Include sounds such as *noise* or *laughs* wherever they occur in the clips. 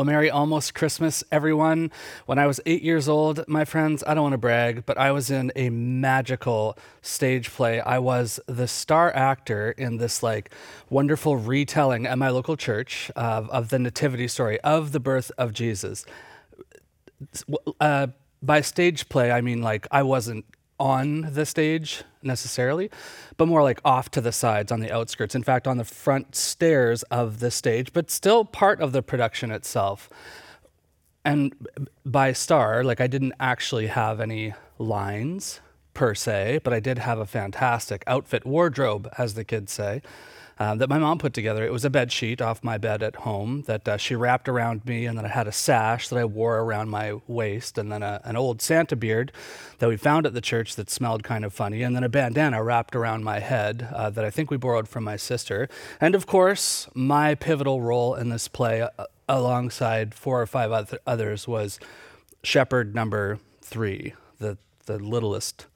Well, Merry almost Christmas, everyone. When I was eight years old, my friends, I don't want to brag, but I was in a magical stage play. I was the star actor in this like wonderful retelling at my local church of, of the nativity story of the birth of Jesus. Uh, by stage play, I mean like I wasn't on the stage necessarily, but more like off to the sides on the outskirts. In fact, on the front stairs of the stage, but still part of the production itself. And by star, like I didn't actually have any lines per se, but I did have a fantastic outfit wardrobe, as the kids say uh, that my mom put together. It was a bed sheet off my bed at home that uh, she wrapped around me, and then I had a sash that I wore around my waist, and then a, an old Santa beard that we found at the church that smelled kind of funny, and then a bandana wrapped around my head uh, that I think we borrowed from my sister. And of course, my pivotal role in this play, uh, alongside four or five other others, was shepherd number three, the the littlest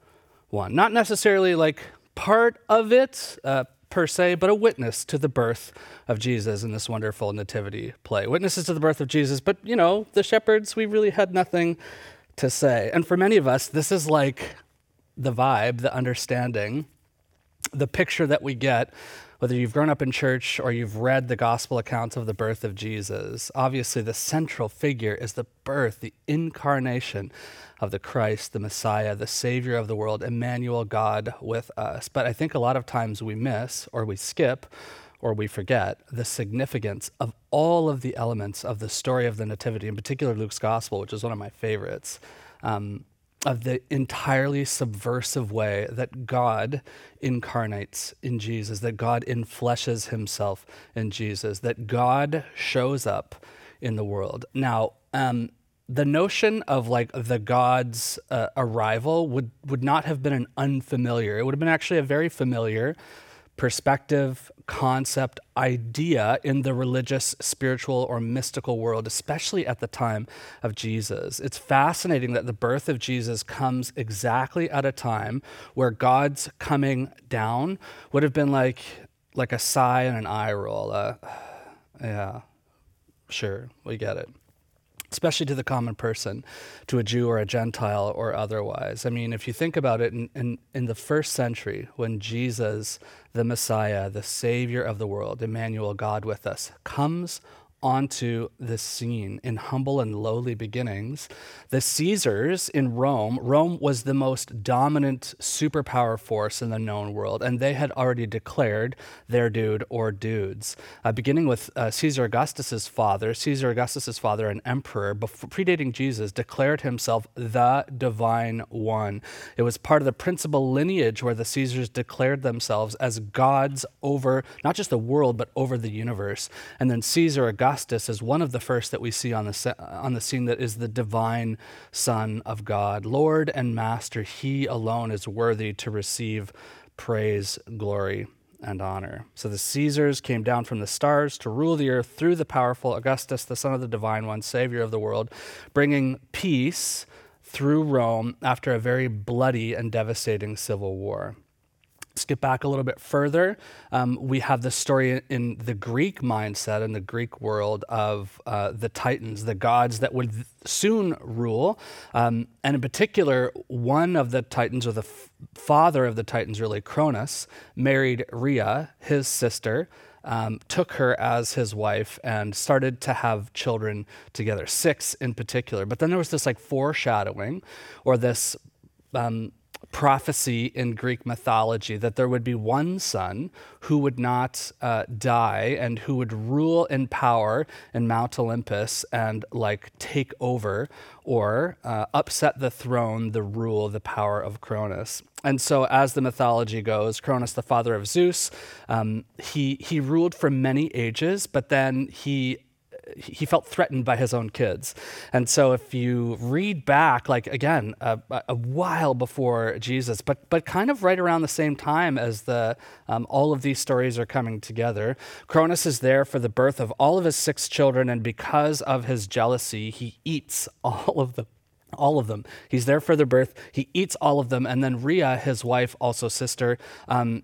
one. Not necessarily like part of it, uh, per se, but a witness to the birth of Jesus in this wonderful nativity play. Witnesses to the birth of Jesus, but you know, the shepherds, we really had nothing to say. And for many of us, this is like the vibe, the understanding, the picture that we get whether you've grown up in church or you've read the gospel accounts of the birth of Jesus, obviously the central figure is the birth, the incarnation of the Christ, the Messiah, the Savior of the world, Emmanuel, God with us. But I think a lot of times we miss or we skip or we forget the significance of all of the elements of the story of the Nativity, in particular Luke's Gospel, which is one of my favorites. Um, of the entirely subversive way that God incarnates in Jesus, that God infleshes himself in Jesus, that God shows up in the world. Now, um, the notion of like the God's uh, arrival would, would not have been an unfamiliar. It would have been actually a very familiar perspective, concept, idea in the religious, spiritual, or mystical world, especially at the time of Jesus. It's fascinating that the birth of Jesus comes exactly at a time where God's coming down would have been like, like a sigh and an eye roll. Uh, *sighs* yeah, sure, we get it especially to the common person, to a Jew or a Gentile or otherwise. I mean, if you think about it, in, in, in, the first century, when Jesus, the Messiah, the Savior of the world, Emmanuel, God with us, comes onto the scene in humble and lowly beginnings. The Caesars in Rome, Rome was the most dominant superpower force in the known world, and they had already declared their dude or dudes. Uh, beginning with uh, Caesar Augustus's father, Caesar Augustus's father, an emperor, before, predating Jesus, declared himself the divine one. It was part of the principal lineage where the Caesars declared themselves as gods over not just the world, but over the universe. And then Caesar Augustus Augustus is one of the first that we see on the, on the scene that is the divine Son of God. Lord and Master, He alone is worthy to receive praise, glory, and honor. So the Caesars came down from the stars to rule the earth through the powerful Augustus, the Son of the Divine One, Savior of the world, bringing peace through Rome after a very bloody and devastating civil war skip back a little bit further, um, we have the story in the Greek mindset, in the Greek world of uh, the Titans, the gods that would soon rule. Um, and in particular, one of the Titans, or the f- father of the Titans, really, Cronus, married Rhea, his sister. Um, took her as his wife and started to have children together, six in particular. But then there was this like foreshadowing or this um, prophecy in Greek mythology that there would be one son who would not uh, die and who would rule in power in Mount Olympus and like take over or uh, upset the throne, the rule, the power of Cronus. And so, as the mythology goes, Cronus, the father of Zeus, um, he, he ruled for many ages, but then he he felt threatened by his own kids. And so if you read back, like again, a, a while before Jesus, but, but kind of right around the same time as the, um, all of these stories are coming together, Cronus is there for the birth of all of his six children. And because of his jealousy, he eats all of them all of them. He's there for their birth. He eats all of them. And then Rhea, his wife, also sister, um,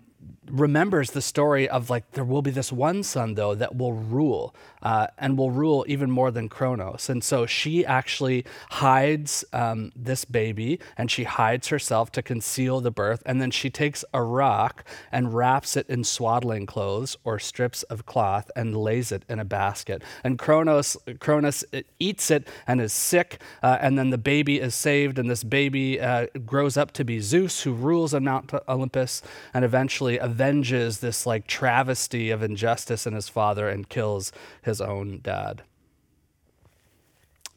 remembers the story of like there will be this one son though that will rule uh, and will rule even more than Kronos. And so she actually hides um, this baby and she hides herself to conceal the birth. And then she takes a rock and wraps it in swaddling clothes or strips of cloth and lays it in a basket. And Kronos, Kronos eats it and is sick. Uh, and then the baby is saved. And this baby uh, grows up to be Zeus, who rules on Mount Olympus and eventually avenges this like travesty of injustice in his father and kills his his own dad.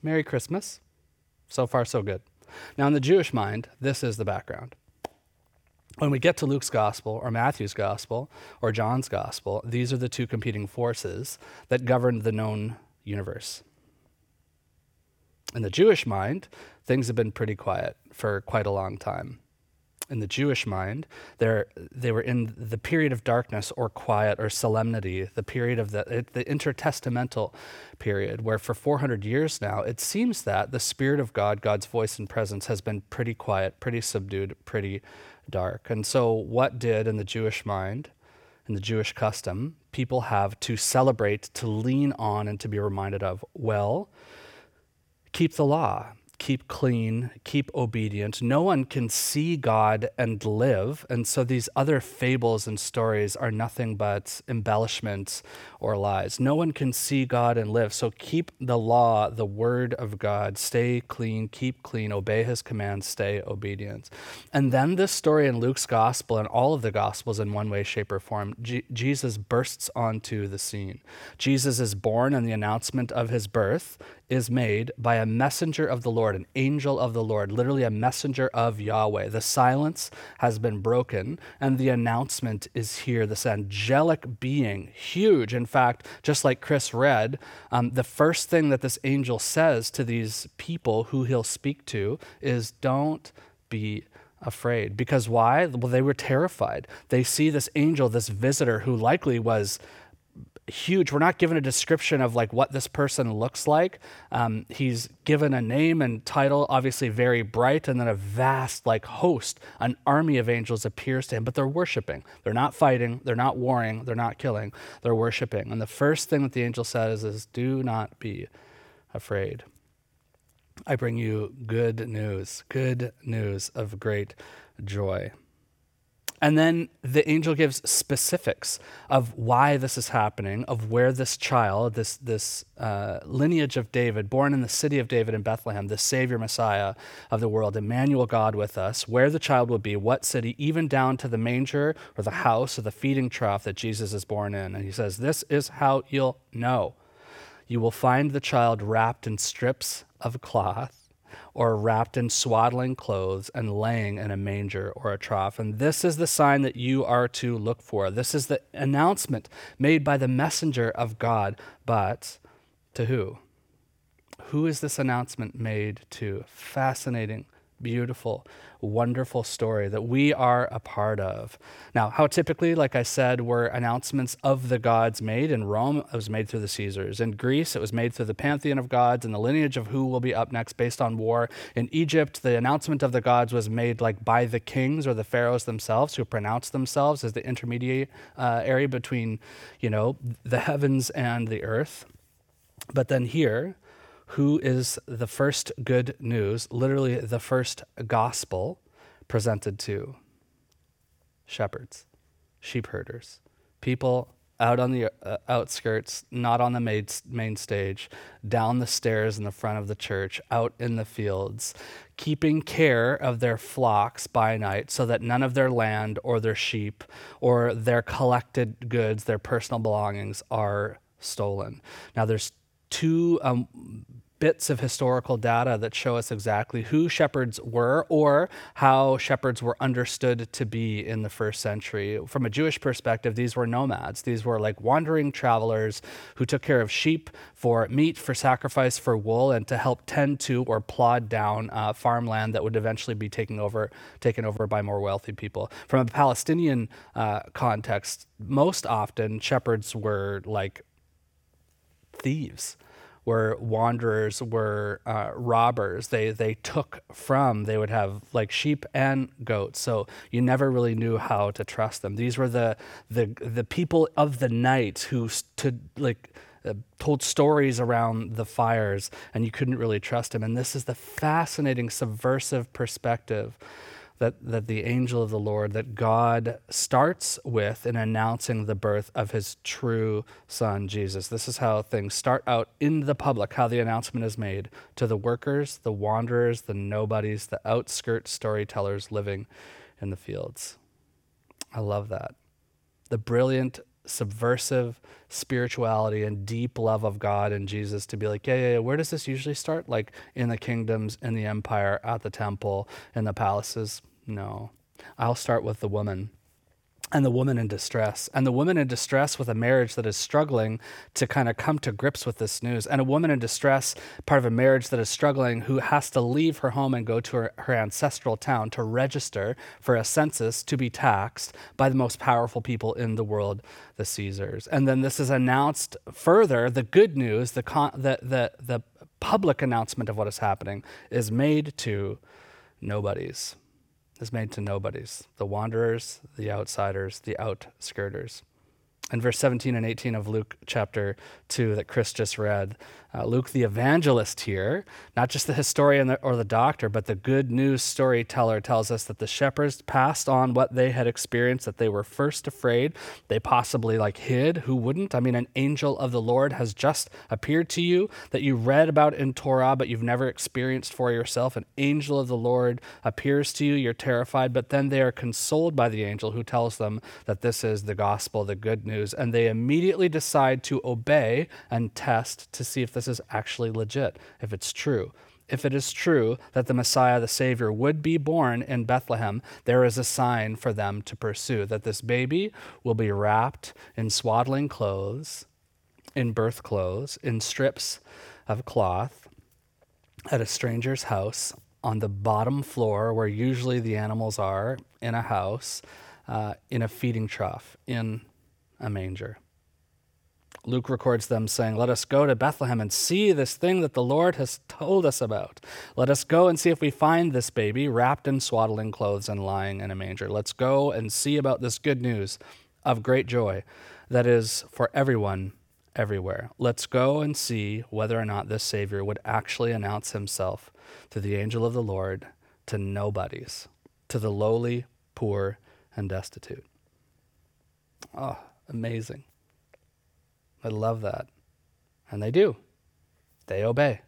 Merry Christmas. So far, so good. Now, in the Jewish mind, this is the background. When we get to Luke's gospel or Matthew's gospel or John's gospel, these are the two competing forces that govern the known universe. In the Jewish mind, things have been pretty quiet for quite a long time in the Jewish mind, they were in the period of darkness or quiet or solemnity, the period of the, the intertestamental period, where for 400 years now, it seems that the Spirit of God, God's voice and presence, has been pretty quiet, pretty subdued, pretty dark. And so, what did in the Jewish mind, in the Jewish custom, people have to celebrate, to lean on, and to be reminded of? Well, keep the law keep clean, keep obedient. No one can see God and live. And so these other fables and stories are nothing but embellishments or lies. No one can see God and live. So keep the law, the word of God. Stay clean, keep clean, obey his commands, stay obedient. And then this story in Luke's gospel and all of the gospels in one way, shape, or form, G- Jesus bursts onto the scene. Jesus is born, and the announcement of his birth is made by a messenger of the Lord, an angel of the Lord, literally a messenger of Yahweh. The silence has been broken, and the announcement is here. This angelic being, huge. In fact, just like Chris read, um, the first thing that this angel says to these people who he'll speak to is, Don't be afraid. Because why? Well, they were terrified. They see this angel, this visitor who likely was huge. We're not given a description of like what this person looks like. Um, he's given a name and title, obviously very bright, and then a vast like host, an army of angels appears to him. But they're worshiping. They're not fighting. They're not warring. They're not killing. They're worshiping. And the first thing that the angel says is, "Do not be afraid." I bring you good news, good news of great joy. And then the angel gives specifics of why this is happening, of where this child, this, this uh, lineage of David, born in the city of David in Bethlehem, the Savior Messiah of the world, Emmanuel God with us, where the child will be, what city, even down to the manger or the house or the feeding trough that Jesus is born in. And he says, This is how you'll know. You will find the child wrapped in strips of cloth or wrapped in swaddling clothes and laying in a manger or a trough. And this is the sign that you are to look for. This is the announcement made by the messenger of God. But to who? Who is this announcement made to? Fascinating beautiful, wonderful story that we are a part of. Now, how typically, like I said, were announcements of the gods made? In Rome, it was made through the Caesars. In Greece, it was made through the pantheon of gods and the lineage of who will be up next based on war. In Egypt, the announcement of the gods was made like by the kings or the pharaohs themselves who pronounced themselves as the intermediate uh, area between, you know, the heavens and the earth. But then here, who is the first good news, literally the first gospel presented to shepherds, sheep herders, people out on the uh, outskirts, not on the main, main stage, down the stairs in the front of the church, out in the fields, keeping care of their flocks by night so that none of their land or their sheep or their collected goods, their personal belongings, are stolen. Now, there's two um, bits of historical data that show us exactly who shepherds were or how shepherds were understood to be in the first century. From a Jewish perspective, these were nomads. These were like wandering travelers who took care of sheep for meat, for sacrifice, for wool, and to help tend to or plod down uh, farmland that would eventually be taken over, taken over by more wealthy people. From a Palestinian uh, context, most often shepherds were like thieves were wanderers, were uh, robbers. They they took from. They would have like sheep and goats. So you never really knew how to trust them. These were the the the people of the night who stood like. Uh, told stories around the fires, and you couldn't really trust them. And this is the fascinating, subversive perspective that, that the angel of the Lord, that God starts with in announcing the birth of his true son, Jesus. This is how things start out in the public, how the announcement is made to the workers, the wanderers, the nobodies, the outskirt storytellers living in the fields. I love that. The brilliant, subversive spirituality and deep love of God and Jesus to be like, yeah, yeah, yeah, where does this usually start? Like in the kingdoms, in the empire, at the temple, in the palaces? No. I'll start with the woman and the woman in distress, and the woman in distress with a marriage that is struggling to kind of come to grips with this news, and a woman in distress, part of a marriage that is struggling, who has to leave her home and go to her, her ancestral town to register for a census to be taxed by the most powerful people in the world, the Caesars. And then this is announced further the good news, the, con- the, the, the public announcement of what is happening is made to nobodies is made to nobodies the wanderers, the outsiders, the outskirters. In verse 17 and 18 of Luke chapter 2 that Chris just read, uh, Luke, the evangelist here, not just the historian or the doctor, but the good news storyteller, tells us that the shepherds passed on what they had experienced, that they were first afraid. They possibly like hid. Who wouldn't? I mean, an angel of the Lord has just appeared to you that you read about in Torah, but you've never experienced for yourself. An angel of the Lord appears to you. You're terrified, but then they are consoled by the angel who tells them that this is the gospel, the good news, and they immediately decide to obey and test to see if this this is actually legit, if it's true. If it is true that the Messiah, the Savior, would be born in Bethlehem, there is a sign for them to pursue that this baby will be wrapped in swaddling clothes, in birth clothes, in strips of cloth, at a stranger's house on the bottom floor where usually the animals are in a house, uh, in a feeding trough, in a manger. Luke records them saying, Let us go to Bethlehem and see this thing that the Lord has told us about. Let us go and see if we find this baby wrapped in swaddling clothes and lying in a manger. Let's go and see about this good news of great joy that is for everyone everywhere. Let's go and see whether or not this Savior would actually announce himself to the angel of the Lord, to nobodies, to the lowly, poor, and destitute. Oh, amazing. I love that. And they do. They obey.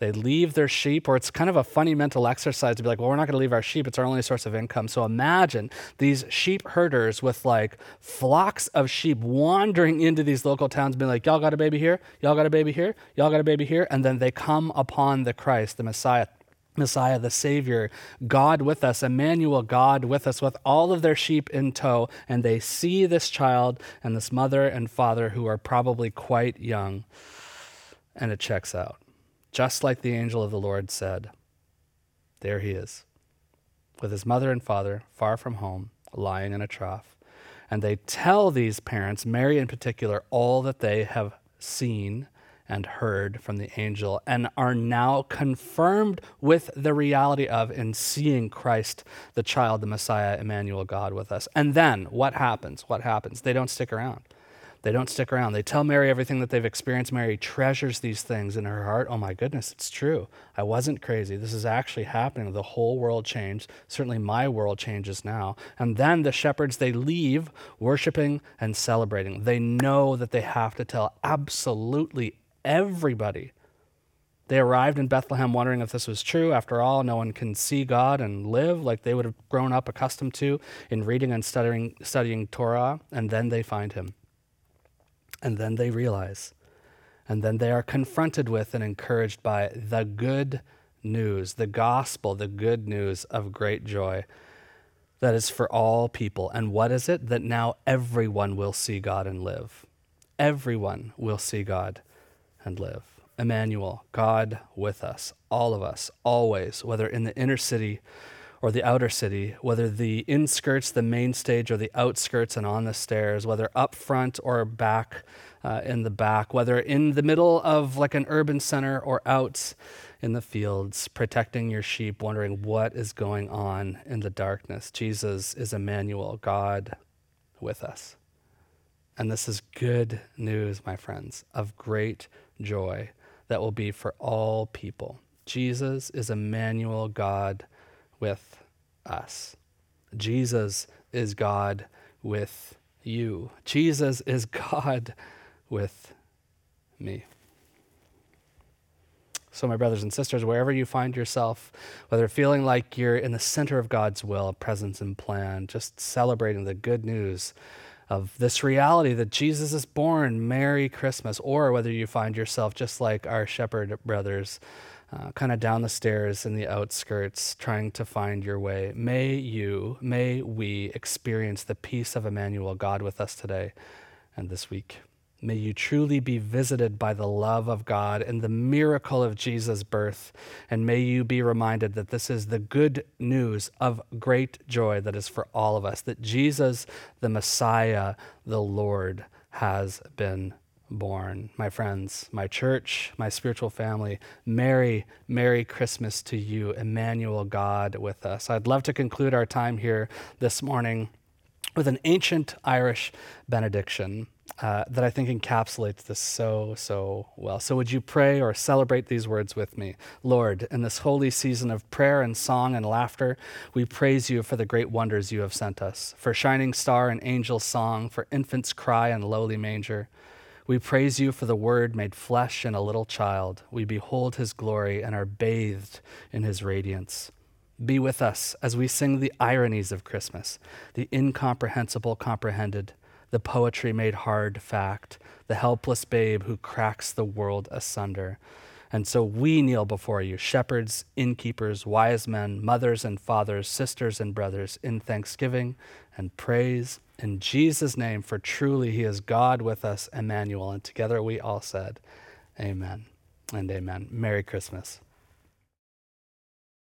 They leave their sheep, or it's kind of a funny mental exercise to be like, well, we're not going to leave our sheep. It's our only source of income. So imagine these sheep herders with like flocks of sheep wandering into these local towns, being like, y'all got a baby here? Y'all got a baby here? Y'all got a baby here? And then they come upon the Christ, the Messiah, Messiah, the Savior, God with us, Emmanuel, God with us, with all of their sheep in tow, and they see this child and this mother and father who are probably quite young, and it checks out. Just like the angel of the Lord said, there he is, with his mother and father far from home, lying in a trough. And they tell these parents, Mary in particular, all that they have seen and heard from the angel and are now confirmed with the reality of in seeing Christ, the child, the Messiah, Emmanuel, God with us. And then what happens? What happens? They don't stick around. They don't stick around. They tell Mary everything that they've experienced. Mary treasures these things in her heart. Oh my goodness, it's true. I wasn't crazy. This is actually happening. The whole world changed. Certainly my world changes now. And then the shepherds, they leave worshiping and celebrating. They know that they have to tell absolutely everybody. They arrived in Bethlehem wondering if this was true. After all, no one can see God and live like they would have grown up accustomed to in reading and studying, studying Torah, and then they find him. And then they realize. And then they are confronted with and encouraged by the good news, the gospel, the good news of great joy that is for all people. And what is it? That now everyone will see God and live. Everyone will see God and live. Emmanuel, God with us, all of us, always, whether in the inner city or the outer city, whether the inskirts, the main stage, or the outskirts and on the stairs, whether up front or back uh, in the back, whether in the middle of like an urban center or out in the fields, protecting your sheep, wondering what is going on in the darkness. Jesus is Emmanuel, God with us. And this is good news, my friends, of great joy that will be for all people. Jesus is Emmanuel, God with us. Jesus is God with you. Jesus is *laughs* God with me. So, my brothers and sisters, wherever you find yourself, whether feeling like you're in the center of God's will, presence, and plan, just celebrating the good news of this reality that Jesus is born, Merry Christmas, or whether you find yourself just like our shepherd brothers, uh, kind of down the stairs in the outskirts, trying to find your way. May you, may we experience the peace of Emmanuel, God with us today and this week. May you truly be visited by the love of God and the miracle of Jesus' birth. And may you be reminded that this is the good news of great joy that is for all of us that Jesus, the Messiah, the Lord, has been born. My friends, my church, my spiritual family, Merry, Merry Christmas to you, Emmanuel, God with us. I'd love to conclude our time here this morning with an ancient Irish benediction uh, that I think encapsulates this so, so well. So, would you pray or celebrate these words with me? Lord, in this holy season of prayer and song and laughter, we praise you for the great wonders you have sent us, for shining star and angel song, for infant's cry and lowly manger. We praise you for the Word made flesh in a little child. We behold his glory and are bathed in his radiance. Be with us as we sing the ironies of Christmas, the incomprehensible comprehended the poetry made hard fact, the helpless babe who cracks the world asunder. And so we kneel before you, shepherds, innkeepers, wise men, mothers and fathers, sisters and brothers, in thanksgiving and praise in Jesus' name, for truly he is God with us, Emmanuel. And together we all said, Amen and amen. Merry Christmas.